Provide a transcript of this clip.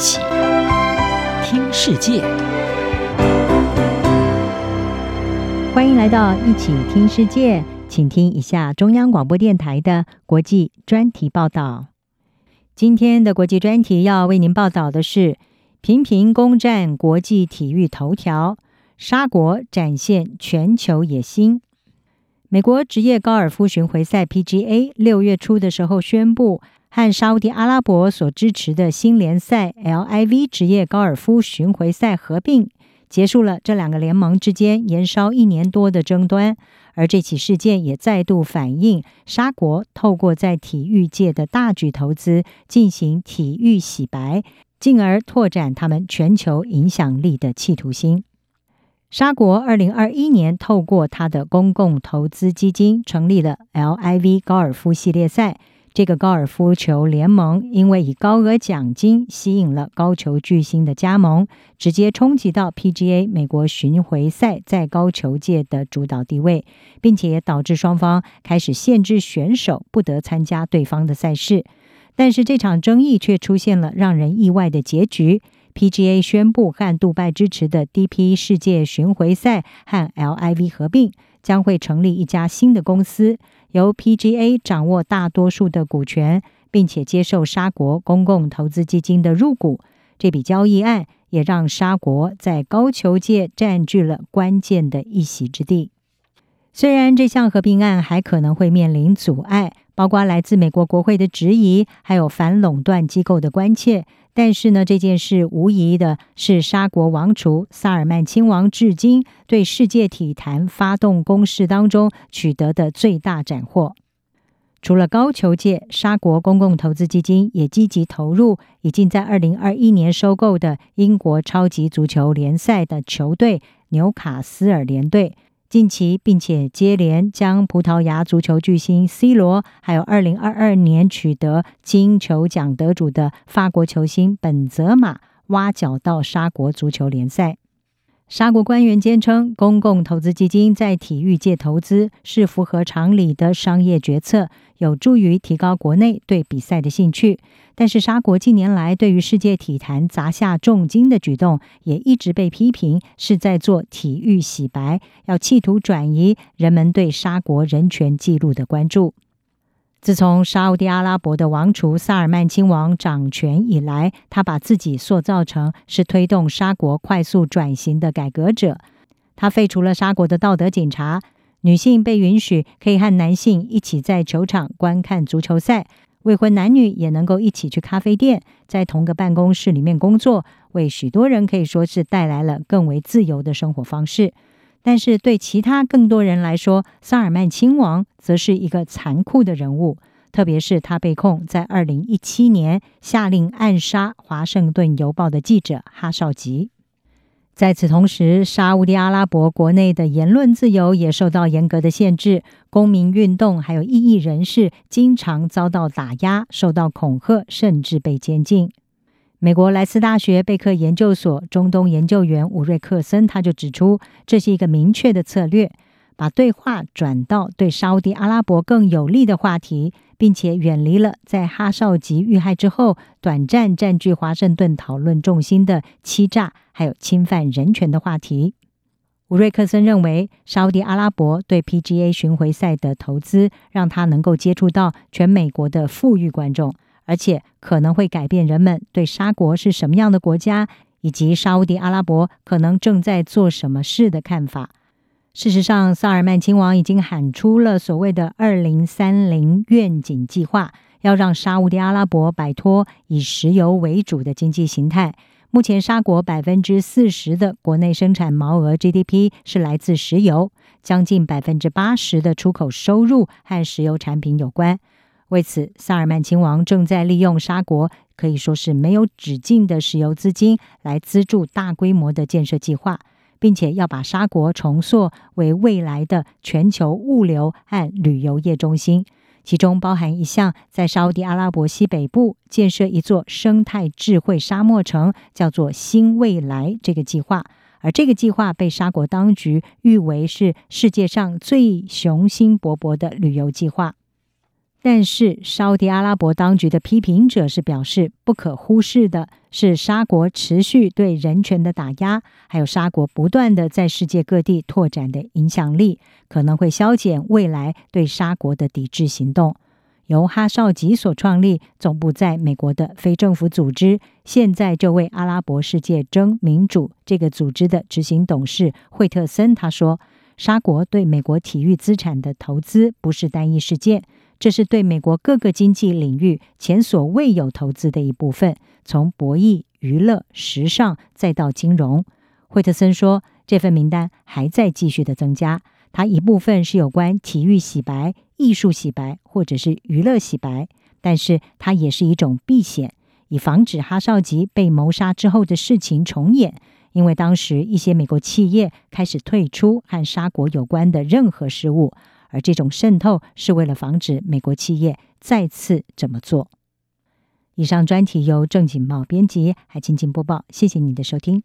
起听世界，欢迎来到一起听世界，请听一下中央广播电台的国际专题报道。今天的国际专题要为您报道的是：频频攻占国际体育头条，沙国展现全球野心。美国职业高尔夫巡回赛 PGA 六月初的时候宣布，和沙乌地阿拉伯所支持的新联赛 LIV 职业高尔夫巡回赛合并，结束了这两个联盟之间延烧一年多的争端。而这起事件也再度反映沙国透过在体育界的大举投资进行体育洗白，进而拓展他们全球影响力的企图心。沙国二零二一年透过他的公共投资基金成立了 LIV 高尔夫系列赛。这个高尔夫球联盟因为以高额奖金吸引了高球巨星的加盟，直接冲击到 PGA 美国巡回赛在高球界的主导地位，并且导致双方开始限制选手不得参加对方的赛事。但是这场争议却出现了让人意外的结局：PGA 宣布和杜拜支持的 DP 世界巡回赛和 LIV 合并，将会成立一家新的公司。由 PGA 掌握大多数的股权，并且接受沙国公共投资基金的入股。这笔交易案也让沙国在高球界占据了关键的一席之地。虽然这项合并案还可能会面临阻碍，包括来自美国国会的质疑，还有反垄断机构的关切。但是呢，这件事无疑的是沙国王储萨尔曼亲王至今对世界体坛发动攻势当中取得的最大斩获。除了高球界，沙国公共投资基金也积极投入已经在二零二一年收购的英国超级足球联赛的球队纽卡斯尔联队。近期，并且接连将葡萄牙足球巨星 C 罗，还有二零二二年取得金球奖得主的法国球星本泽马挖角到沙国足球联赛。沙国官员坚称，公共投资基金在体育界投资是符合常理的商业决策，有助于提高国内对比赛的兴趣。但是，沙国近年来对于世界体坛砸下重金的举动，也一直被批评是在做体育洗白，要企图转移人们对沙国人权记录的关注。自从沙乌地阿拉伯的王储萨尔曼亲王掌权以来，他把自己塑造成是推动沙国快速转型的改革者。他废除了沙国的道德警察，女性被允许可以和男性一起在球场观看足球赛，未婚男女也能够一起去咖啡店，在同个办公室里面工作，为许多人可以说是带来了更为自由的生活方式。但是对其他更多人来说，萨尔曼亲王则是一个残酷的人物，特别是他被控在二零一七年下令暗杀《华盛顿邮报》的记者哈绍吉。在此同时，沙乌地阿拉伯国内的言论自由也受到严格的限制，公民运动还有异议人士经常遭到打压、受到恐吓，甚至被监禁。美国莱斯大学贝克研究所中东研究员伍瑞克森他就指出，这是一个明确的策略，把对话转到对沙乌地阿拉伯更有利的话题，并且远离了在哈绍吉遇害之后短暂占据华盛顿讨论重心的欺诈还有侵犯人权的话题。伍瑞克森认为，沙乌地阿拉伯对 PGA 巡回赛的投资，让他能够接触到全美国的富裕观众。而且可能会改变人们对沙国是什么样的国家，以及沙乌地阿拉伯可能正在做什么事的看法。事实上，萨尔曼亲王已经喊出了所谓的“二零三零愿景计划”，要让沙乌地阿拉伯摆脱以石油为主的经济形态。目前，沙国百分之四十的国内生产毛额 GDP 是来自石油，将近百分之八十的出口收入和石油产品有关。为此，萨尔曼亲王正在利用沙国可以说是没有止境的石油资金来资助大规模的建设计划，并且要把沙国重塑为未来的全球物流和旅游业中心，其中包含一项在沙乌地阿拉伯西北部建设一座生态智慧沙漠城，叫做“新未来”这个计划。而这个计划被沙国当局誉为是世界上最雄心勃勃的旅游计划。但是，沙乌地阿拉伯当局的批评者是表示，不可忽视的是沙国持续对人权的打压，还有沙国不断的在世界各地拓展的影响力，可能会削减未来对沙国的抵制行动。由哈绍吉所创立、总部在美国的非政府组织，现在就为阿拉伯世界争民主。这个组织的执行董事惠特森他说：“沙国对美国体育资产的投资不是单一事件。”这是对美国各个经济领域前所未有投资的一部分，从博弈、娱乐、时尚，再到金融。惠特森说，这份名单还在继续的增加。它一部分是有关体育洗白、艺术洗白，或者是娱乐洗白，但是它也是一种避险，以防止哈少吉被谋杀之后的事情重演。因为当时一些美国企业开始退出和沙国有关的任何事务。而这种渗透是为了防止美国企业再次这么做。以上专题由郑锦茂编辑，还请播报。谢谢你的收听。